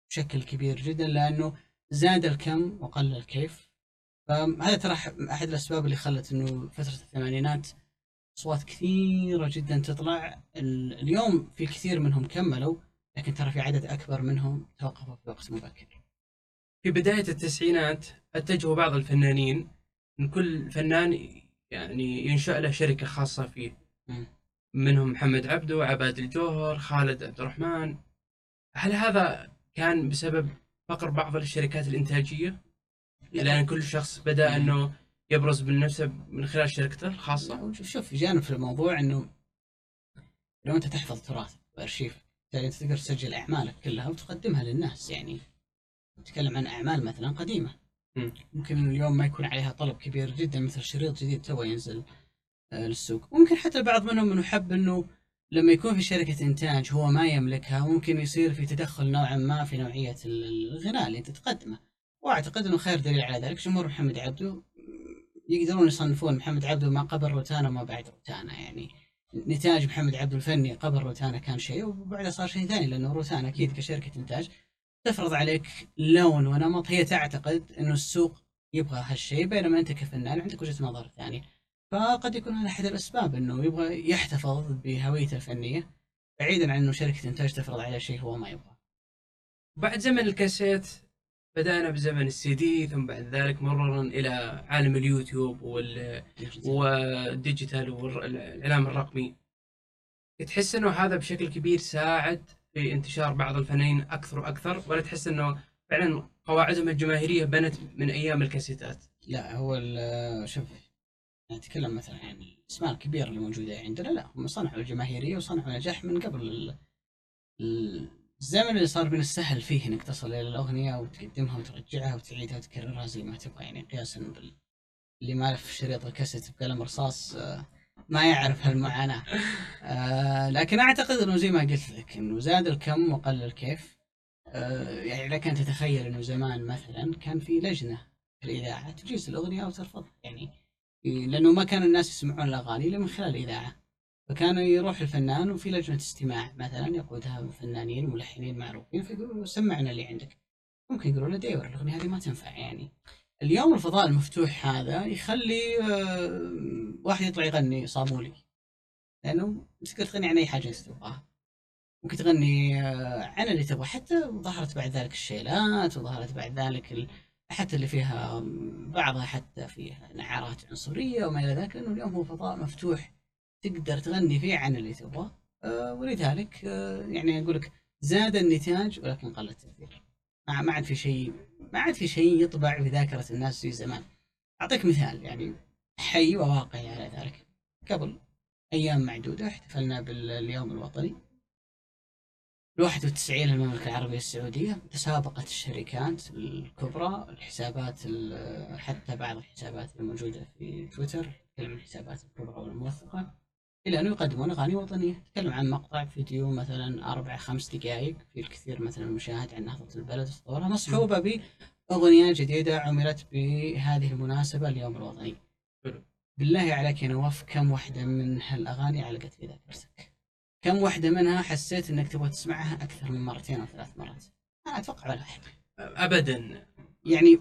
بشكل كبير جدا لأنه زاد الكم وقل الكيف فهذا ترى أحد الأسباب اللي خلت أنه فترة الثمانينات أصوات كثيرة جدا تطلع اليوم في كثير منهم كملوا لكن ترى في عدد أكبر منهم توقفوا في وقت مبكر. في بداية التسعينات اتجهوا بعض الفنانين ان كل فنان يعني ينشأ له شركة خاصة فيه. م. منهم محمد عبده عباد الجوهر خالد عبد الرحمن. هل هذا كان بسبب فقر بعض الشركات الإنتاجية؟ لأن كل شخص بدأ أنه يبرز بنفسه من خلال شركته الخاصة. شوف جانب في الموضوع إنه لو أنت تحفظ تراث وارشيف يعني أنت تقدر تسجل أعمالك كلها وتقدمها للناس. يعني نتكلم عن أعمال مثلا قديمة. مم. ممكن اليوم ما يكون عليها طلب كبير جدا مثل شريط جديد تو ينزل آه، للسوق. ممكن حتى البعض منهم انه حب إنه لما يكون في شركة إنتاج هو ما يملكها ممكن يصير في تدخل نوعا ما في نوعية الغناء اللي أنت تقدمه. وأعتقد أنه خير دليل على ذلك جمهور محمد عبده يقدرون يصنفون محمد عبده ما قبل روتانا وما بعد روتانا. يعني نتاج محمد عبده الفني قبل روتانا كان شيء وبعدها صار شيء ثاني لأنه روتانا أكيد كشركة إنتاج. تفرض عليك لون ونمط هي تعتقد أنه السوق يبغى هالشيء بينما أنت كفنان عندك وجهة نظر ثانية. فقد يكون هذا أحد الأسباب إنه يبغى يحتفظ بهويته الفنية بعيدا عن إنه شركة إنتاج تفرض عليه شيء هو ما يبغى. بعد زمن الكاسيت بدأنا بزمن السي دي ثم بعد ذلك مرورا إلى عالم اليوتيوب وال... وال digital والإعلام الرقمي. تحس أنه هذا بشكل كبير ساعد في انتشار بعض الفنانين أكثر وأكثر ولا تحس أنه فعلا قواعدهم الجماهيرية بنت من أيام الكاسيتات؟ لا هو شوف نتكلم مثلا عن الأسماء الكبيرة اللي موجودة عندنا لا هم صنعوا الجماهيرية وصنعوا نجاح من قبل ال- ال- الزمن اللي صار من السهل فيه إنك تصل إلى الأغنية وتقدمها وترجعها وتعيدها وتكررها زي ما تبغى يعني قياسا بال اللي ما لف شريط الكاسيت بقلم رصاص آه، ما يعرف هالمعاناة. آه، لكن أعتقد إنه زي ما قلت لك إنه زاد الكم وقل الكيف آه، يعني لك ان تتخيل إنه زمان مثلا كان في لجنة في الإذاعة تجيز الأغنية أو ترفضها يعني لأنه ما كان الناس يسمعون الأغاني إلا من خلال الإذاعة. فكان يروح الفنان وفي لجنة استماع مثلا يقودها فنانين ملحنين معروفين فيقولوا سمعنا اللي عندك. ممكن يقولوا له الأغنية هذه ما تنفع يعني. اليوم الفضاء المفتوح هذا يخلي آه، واحد يطلع يغني صابولي لأنه تقدر تغني عن أي حاجة انت تبغاها. ممكن تغني آه، عن اللي تبغى حتى ظهرت بعد ذلك الشيلات وظهرت بعد ذلك. حتى اللي فيها بعضها حتى فيها نعرات عنصرية وما إلى ذلك. لأنه اليوم هو فضاء مفتوح تقدر تغني فيه عن اللي تبغاه. آه، ولذلك يعني أقول لك زاد النتاج ولكن قل التاثير ما ما عاد في شيء ما عاد في شيء يطبع في ذاكره الناس زي زمان. أعطيك مثال يعني حي وواقعي على ذلك. قبل أيام معدودة احتفلنا باليوم الوطني. ال 91 المملكة العربية السعودية تسابقت الشركات الكبرى الحسابات ال- حتى بعض الحسابات الموجودة في تويتر تتكلم عن الحسابات الكبرى والموثقة. إلى أنه يقدمون أغاني وطنية تتكلم عن مقطع فيديو مثلا أربع خمس دقائق في الكثير مثلا المشاهد عن نهضة البلد وتطورها مصحوبة بأغنية جديدة عملت بهذه المناسبة اليوم الوطني. بالله عليك يا نواف كم واحدة من هالأغاني علقت في ذاكرتك كم واحدة منها حسيت إنك تبغى تسمعها أكثر من مرتين أو ثلاث مرات؟ أنا أتوقع ولا واحدة. ابدا يعني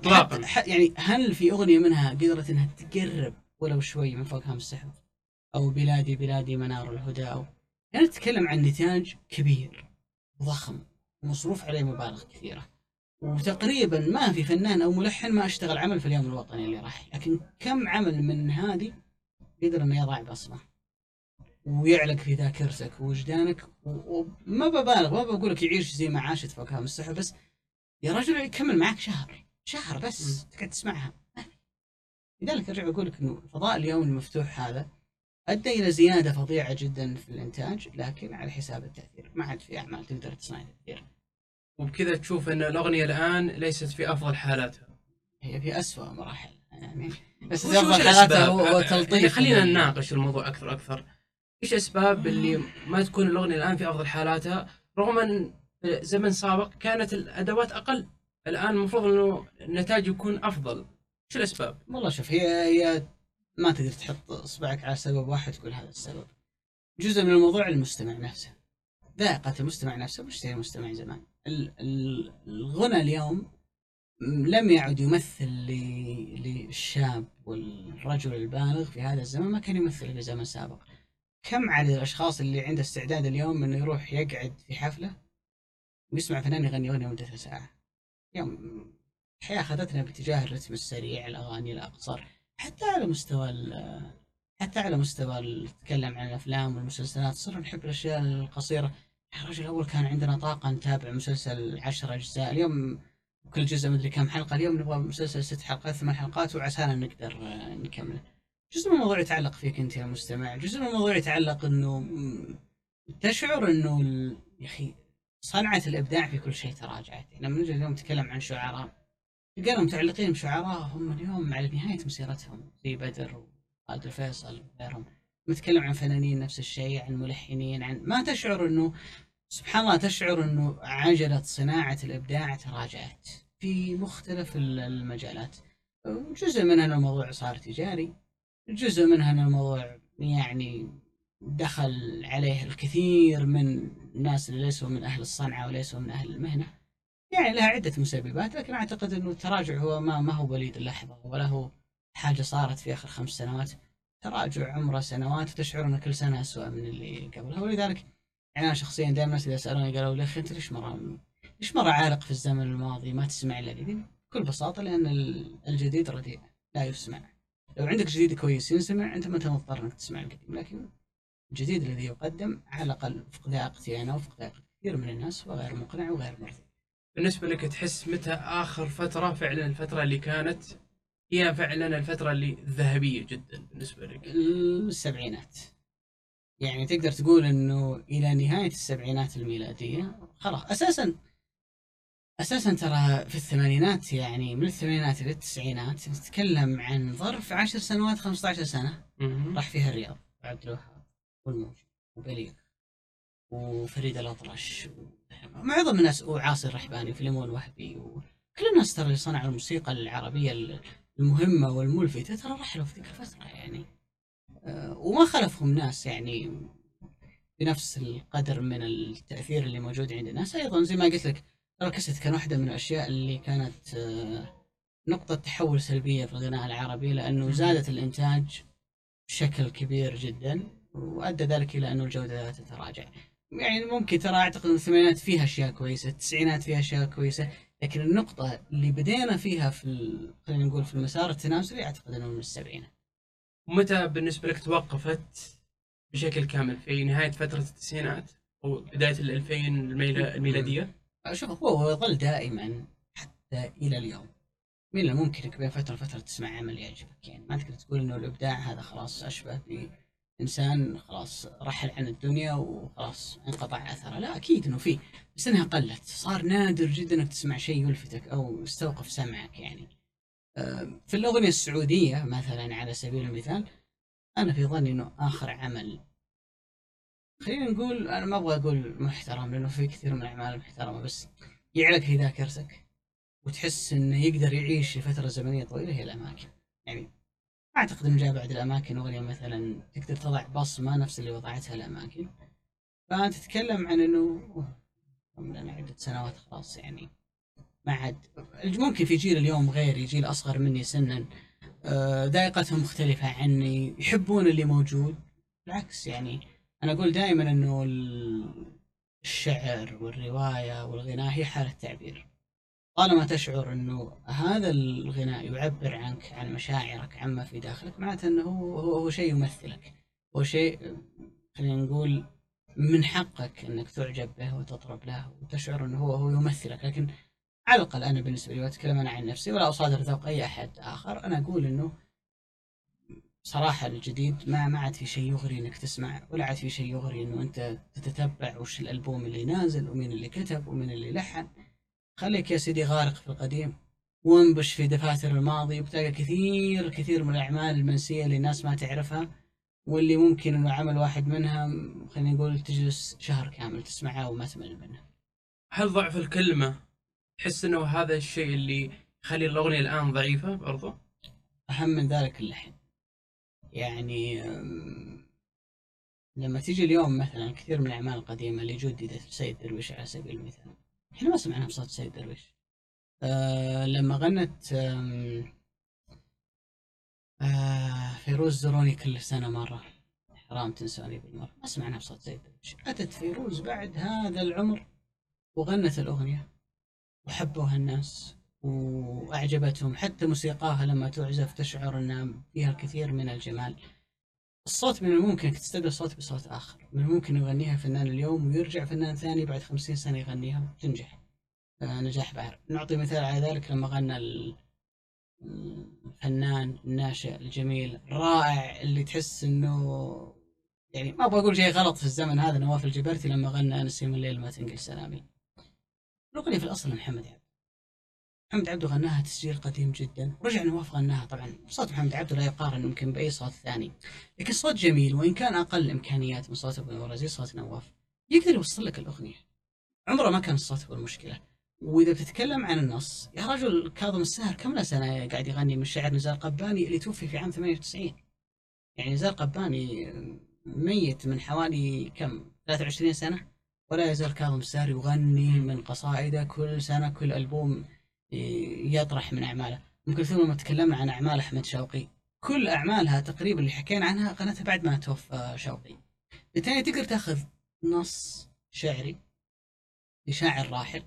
ح- يعني هل في أغنية منها قدرت إنها تقرب ولو شوي من فوق هام السحب؟ أو بلادي بلادي منار الهدى أو يعني نتكلم عن نتاج كبير ضخم مصروف عليه مبالغ كثيرة. وتقريبا ما في فنان أو ملحن ما أشتغل عمل في اليوم الوطني اللي راح. لكن كم عمل من هذه قدر إنه يضع بصمة؟ ويعلق في ذاكرتك ووجدانك وما ببالغ ما بقول لك يعيش زي ما عاشت فوق هام السحب بس يا رجل يكمل معك شهر شهر بس تقعد تسمعها. لذلك أرجع أقول لك إنه فضاء اليوم المفتوح هذا ادى إلى زيادة فظيعة جدا في الإنتاج لكن على حساب التأثير. ما عاد في أعمال تقدر تصنع تأثير. وبكذا تشوف إن الأغنية الآن ليست في أفضل حالاتها. هي في اسوء مراحل. يعني بس في أفضل حالاتها؟ هو هو يعني تلطيف خلينا ال- نناقش الموضوع أكثر أكثر إيش أسباب اللي ما تكون الأغنية الآن في أفضل حالاتها؟ رغم إن زمن سابق كانت الأدوات أقل الآن المفروض إنه النتاج يكون أفضل. إيش الأسباب؟ والله شوف هي هي ما تقدر تحط اصبعك على سبب واحد تقول هذا السبب. جزء من الموضوع المستمع نفسه. ذائقة المستمع نفسه مشتري المستمع زمان. ال- ال- الغنى اليوم لم يعد يمثل للشاب والرجل البالغ في هذا الزمن ما كان يمثل في زمن سابق. كم عدد الأشخاص اللي عنده استعداد اليوم إنه يروح يقعد في حفلة ويسمع فنان يغني أغنية مدتها ساعه. يوم الحياة أخذتنا باتجاه الرتم السريع الأغاني الأقصر حتى على مستوى حتى على مستوى نتكلم عن الأفلام والمسلسلات صرنا نحب الأشياء القصيرة. يا رجل اول كان عندنا طاقة نتابع مسلسل عشر أجزاء. اليوم كل جزء مدري كم حلقة اليوم نبغى مسلسل ست حلقات ثمان حلقات وعسانا نقدر آه، نكمله جزء من الموضوع يتعلق فيك أنت يا مستمع. جزء من الموضوع يتعلق إنه تشعر إنه يا أخي صنعة الإبداع في كل شيء تراجعت. يعني لما نجي اليوم نتكلم عن شعراء تلقاهم متعلقين بشعراء هم اليوم على نهاية مسيرتهم زي بدر وخالد الفيصل وغيرهم. نتكلم عن فنانين نفس الشيء عن ملحنين عن ما تشعر إنه سبحان الله تشعر إنه عجلة صناعة الإبداع تراجعت في مختلف ال- المجالات. جزء منها انه الموضوع صار تجاري جزء منها انه الموضوع يعني دخل عليه الكثير من الناس اللي ليسوا من أهل الصنعة وليسوا من أهل المهنة. يعني لها عدة مسببات لكن أعتقد إنه التراجع هو ما ما هو وليد اللحظة ولا هو حاجة صارت في آخر خمس سنوات تراجع عمره سنوات وتشعر إن كل سنة اسوء من اللي قبلها ولذلك يعني أنا شخصيا دائما الناس إذا سألوني قالوا لي أخي أنت ليش مره ليش مرة عالق في الزمن الماضي ما تسمع إلا القديم؟ بكل بساطة لأن ال- الجديد رديء لا يسمع لو عندك جديد كويس ينسمع أنت ما انت مضطر إنك تسمع القديم لكن الجديد الذي يقدم على الأقل وفق ذائقتي أنا وفق ذائقة كثير من الناس هو غير مقنع وغير مرضي. بالنسبة لك تحس متى آخر فترة فعلا الفترة اللي كانت هي فعلا الفترة اللي ذهبية جدا بالنسبة لك؟ السبعينات. يعني تقدر تقول إنه إلى نهاية السبعينات الميلادية خلاص. أساسا أساسا ترى في الثمانينات يعني من الثمانينات إلى التسعينات نتكلم عن ظرف عشر سنوات 15 سنة مهم. راح فيها الرياض وعبد الوهاب والموج وبليغ. وفريد الأطرش معظم الناس وعاصي الرحباني وفيلمون الوهبي وكل الناس ترى اللي صنعوا الموسيقى العربية المهمة والملفتة ترى رحلوا في تلك الفترة يعني. آه، وما خلفهم ناس يعني بنفس القدر من التأثير اللي موجود عند الناس. أيضا زي ما قلت لك ترى كاسيت كان واحدة من الأشياء اللي كانت آه، نقطة تحول سلبية في الغناء العربي لأنه زادت الإنتاج بشكل كبير جدا وأدى ذلك إلى أنه الجودة تتراجع. يعني ممكن ترى أعتقد إن الثمانينات فيها أشياء كويسة، التسعينات فيها أشياء كويسة، لكن النقطة اللي بدينا فيها في ال- خلينا نقول في المسار التنازلي أعتقد إنه من السبعينات. ومتى بالنسبة لك توقفت بشكل كامل في نهاية فترة التسعينات أو بداية الألفين الميلا- الميلادية شوف هو يظل دائما حتى إلى اليوم. من الممكن بين فترة وفترة تسمع عمل يعجبك يعني ما تقدر تقول إنه الإبداع هذا خلاص أشبه بانسان خلاص رحل عن الدنيا وخلاص انقطع أثره، لا أكيد إنه في بس إنها قلت، صار نادر جدا إنك تسمع شيء يلفتك أو يستوقف سمعك يعني. آه، في الأغنية السعودية مثلا على سبيل المثال أنا في ظني إنه آخر عمل. خلينا نقول أنا ما أبغى أقول محترم لأنه في كثير من الأعمال المحترمه بس يعلق في ذاكرتك وتحس إنه يقدر يعيش لفترة زمنية طويلة هي الأماكن. يعني أعتقد إنه جاء بعد الأماكن اغنيه مثلا تقدر تضع بصمه نفس اللي وضعتها الأماكن. فأنت تتكلم عن إنه لنا عدة سنوات خلاص يعني ما عاد. ممكن في جيل اليوم غيري جيل أصغر مني سنا. آه، ذائقتهم مختلفة عني يحبون اللي موجود. بالعكس يعني أنا أقول دائما إنه ال- الشعر والرواية والغناء هي حالة تعبير طالما تشعر إنه هذا الغناء يعبر عنك عن مشاعرك عما في داخلك معناته إنه هو هو, شيء يمثلك. هو شيء خلينا نقول من حقك إنك تعجب به وتطرب له وتشعر إنه هو هو يمثلك. لكن على الأقل أنا بالنسبة لي وأتكلم أنا عن نفسي ولا اصادر ذوق أي أحد آخر أنا أقول إنه صراحة الجديد ما ما عاد في شيء يغري إنك تسمع ولا عاد في شيء يغري إنه أنت تتتبع وش الألبوم اللي نازل ومين اللي كتب ومين اللي لحن. خليك يا سيدي غارق في القديم وانبش في دفاتر الماضي وبتلقى كثير كثير من الأعمال المنسية اللي الناس ما تعرفها واللي ممكن إنه عمل واحد منها خلينا نقول تجلس شهر كامل تسمعها وما تمل منها. هل ضعف الكلمة تحس إنه هذا الشيء اللي يخلي الأغنية الآن ضعيفة برضو؟ أهم من ذلك اللحن. يعني لما تيجي اليوم مثلا كثير من الأعمال القديمة اللي جددت سيد درويش على سبيل المثال إحنا ما سمعنا بصوت سيد درويش. آه لما غنت آه فيروز زوروني كل سنة مرة. حرام تنسوني بالمرة. ما سمعنا بصوت زي درويش. أتت فيروز بعد هذا العمر وغنت الأغنية. وحبوها الناس وأعجبتهم. حتى موسيقاها لما تعزف تشعر أنها فيها الكثير من الجمال. الصوت من الممكن تستبدل صوت بصوت آخر، من الممكن يغنيها فنان اليوم ويرجع فنان ثاني بعد خمسين سنة يغنيها وتنجح آه، نجاح باهر، نعطي مثال على ذلك لما غنى ال- الفنان الناشئ الجميل الرائع اللي تحس إنه يعني ما أبغى أقول شيء غلط في الزمن هذا نواف الجبرتي لما غنى نسيم الليل ما تنقل سلامي. الاغنيه في الأصل لمحمد عبد. محمد عبده غناها تسجيل قديم جدا. ورجع نواف غناها طبعا. صوت محمد عبده لا يقارن يمكن بأي صوت ثاني. لكن صوت جميل وإن كان أقل إمكانيات من صوت أبو نوره زي صوت نواف يقدر يوصل لك الأغنية. عمره ما كان الصوت هو المشكلة. وإذا بتتكلم عن النص يا رجل كاظم الساهر كم له سنة قاعد يغني من شعر نزار قباني اللي توفي في عام 98 يعني نزار قباني ميت من حوالي كم؟ 23 سنة؟ ولا يزال كاظم الساهر يغني من قصائده كل سنة كل ألبوم. يطرح من أعماله. أم كلثوم لما تكلمنا عن أعمال أحمد شوقي كل أعمالها تقريبا اللي حكينا عنها غنتها بعد ما توفى شوقي. بالتالي تقدر تأخذ نص شعري لشاعر راحل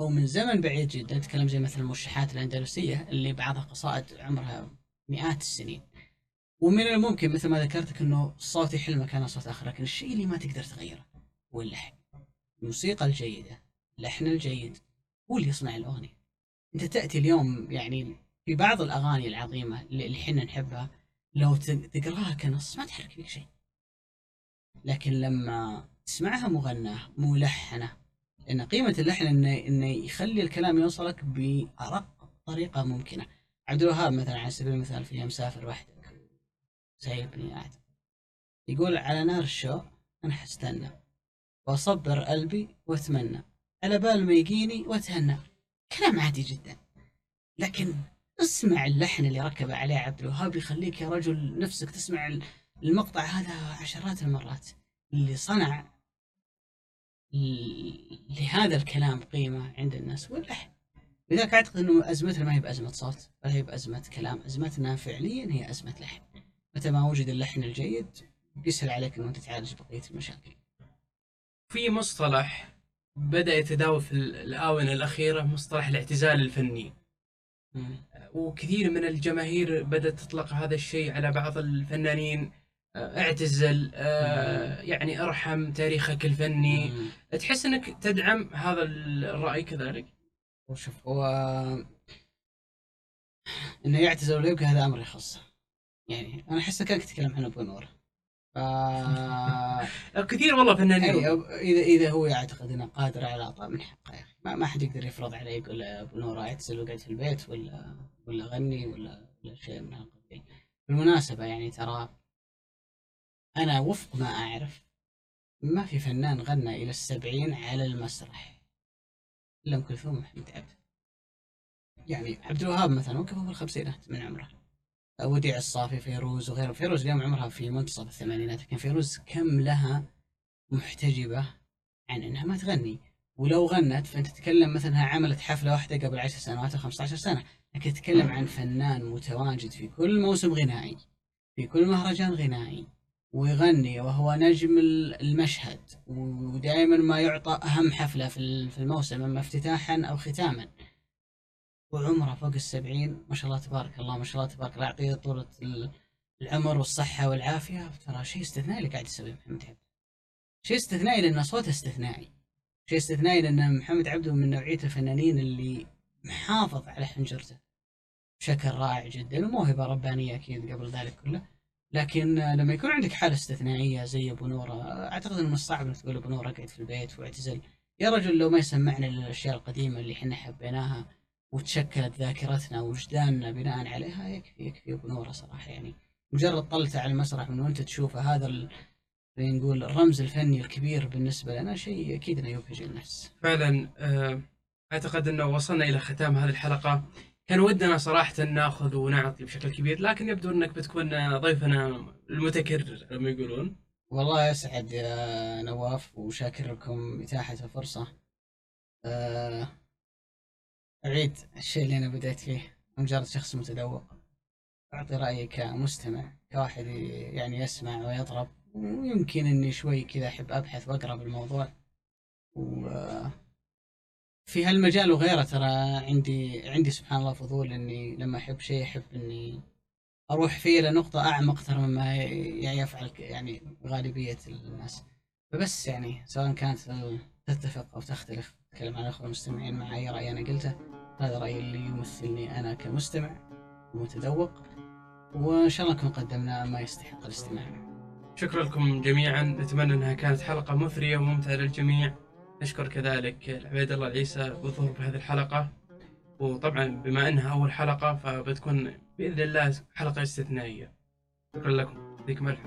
أو من زمن بعيد جدا نتكلم زي مثلا المرشحات الأندلسية اللي بعضها قصائد عمرها مئات السنين. ومن الممكن مثل ما ذكرتك إنه الصوت يحل مكان صوت آخر لكن الشيء اللي ما تقدر تغيره هو اللحن. الموسيقى الجيدة اللحن الجيد هو اللي يصنع الأغنية. انت تأتي اليوم يعني في بعض الأغاني العظيمة اللي إحنا نحبها لو تقراها كنص ما تحرك فيك شيء. لكن لما تسمعها مغناه ملحنه لأن قيمة اللحن إنه إنه يخلي الكلام يوصلك بأرق طريقة ممكنة. عبد الوهاب مثلا على سبيل المثال في مسافر وحدك سايبني قاعد يقول على نار الشوق أنا حستنى. وأصبر قلبي وأتمنى. على بال ما يجيني وأتهنى. كلام عادي جدا. لكن اسمع اللحن اللي ركب عليه عبد الوهاب يخليك يا رجل نفسك تسمع المقطع هذا عشرات المرات. اللي صنع لهذا الكلام قيمة عند الناس هو اللحن لذلك أعتقد أنه أزمتنا ما هي بأزمة صوت ولا هي بأزمة كلام أزمتنا فعليا هي أزمة لحن. متى ما وجد اللحن الجيد بيسهل عليك أنه أنت تعالج بقية المشاكل. في مصطلح بدأ يتداول في الآونة الأخيرة مصطلح الاعتزال الفني. وكثير من الجماهير بدأت تطلق هذا الشيء على بعض الفنانين. آه، اعتزل آه، يعني ارحم تاريخك الفني. مم. تحس إنك تدعم هذا الرأي كذلك؟ وشوف هو إنه يعتزل ولا يبقى هذا أمر يخصه. يعني أنا احس كأنك تتكلم عن أبو نور. ف كثير والله فنانين. أب- إذا إذا هو يعتقد إنه قادر على إعطاء من حقه يا أخي. ما, ما حد يقدر يفرض عليه يقول أبو نور اعتزل وقعد في البيت ولا ولا غني ولا ولا شيء من هالقبيل بالمناسبة يعني ترى أنا وفق ما أعرف ما في فنان غنى إلى السبعين على المسرح. الا ام كلثوم ومحمد عبد. يعني عبد الوهاب مثلا وقف في الخمسينات من عمره. وديع الصافي فيروز وغيره فيروز اليوم عمرها في منتصف الثمانينات لكن فيروز كم لها محتجبة عن إنها ما تغني. ولو غنت فأنت تتكلم مثلا انها عملت حفلة واحدة قبل 10 سنوات أو 15 سنة لكن تتكلم عن فنان متواجد في كل موسم غنائي في كل مهرجان غنائي ويغني وهو نجم المشهد ودائما ما يعطى أهم حفلة في ال- في الموسم أما افتتاحا أو ختاما. وعمره فوق السبعين. ما شاء الله تبارك الله ما شاء الله تبارك الله. يعطيه طولة ال- العمر والصحة والعافية. ترى شيء استثنائي اللي قاعد يسويه محمد عبده شيء استثنائي لأن صوته استثنائي. شيء استثنائي لأن محمد عبده من نوعية الفنانين اللي محافظ على حنجرته بشكل رائع جدا وموهبة ربانية أكيد قبل ذلك كله. لكن لما يكون عندك حالة استثنائية زي أبو نورة أعتقد أنه من الصعب أنك تقول أبو نورة قاعد في البيت وأعتزل. يا رجل لو ما يسمعنا الأشياء القديمة اللي حنا حبيناها وتشكلت ذاكرتنا ووجداننا بناء عليها يكفي يكفي أبو نوره صراحة يعني مجرد طلته على المسرح من وأنت تشوفه هذا ال- خلينا نقول الرمز الفني الكبير بالنسبة لنا شيء أكيد إنه يبهج النفس. فعلا آه، أعتقد إنه وصلنا إلى ختام هذه الحلقة كان ودنا صراحة نأخذ ونعطي بشكل كبير لكن يبدو أنك بتكون ضيفنا المتكرر لما يقولون والله يسعد يا نواف وشاكر لكم إتاحة الفرصة. أه اعيد الشيء اللي أنا بديت فيه مجرد شخص متذوق. أعطي رأيي كمستمع كواحد يعني يسمع ويطرب ويمكن إني شوي كذا أحب أبحث وأقرأ بالموضوع. و في هالمجال وغيره ترى عندي عندي سبحان الله فضول إني لما أحب شيء أحب إني أروح فيه لنقطه أعمق ترى مما ي- يفعل يعني غالبية الناس. فبس يعني سواء كانت تتفق أو تختلف. أتكلم عن الاخوه المستمعين مع اي رأي أنا قلته. هذا رايي اللي يمثلني أنا كمستمع ومتذوق. وإن شاء الله نكون قدمنا ما يستحق الاستماع. شكرا لكم جميعا. نتمنى أنها كانت حلقة مثرية وممتعة للجميع. نشكر كذلك العبيد الله العيسى بالظهور بهذه الحلقة. وطبعا بما إنها أول حلقة فبتكون بإذن الله حلقة استثنائية. شكرا لكم. يعطيكم ألف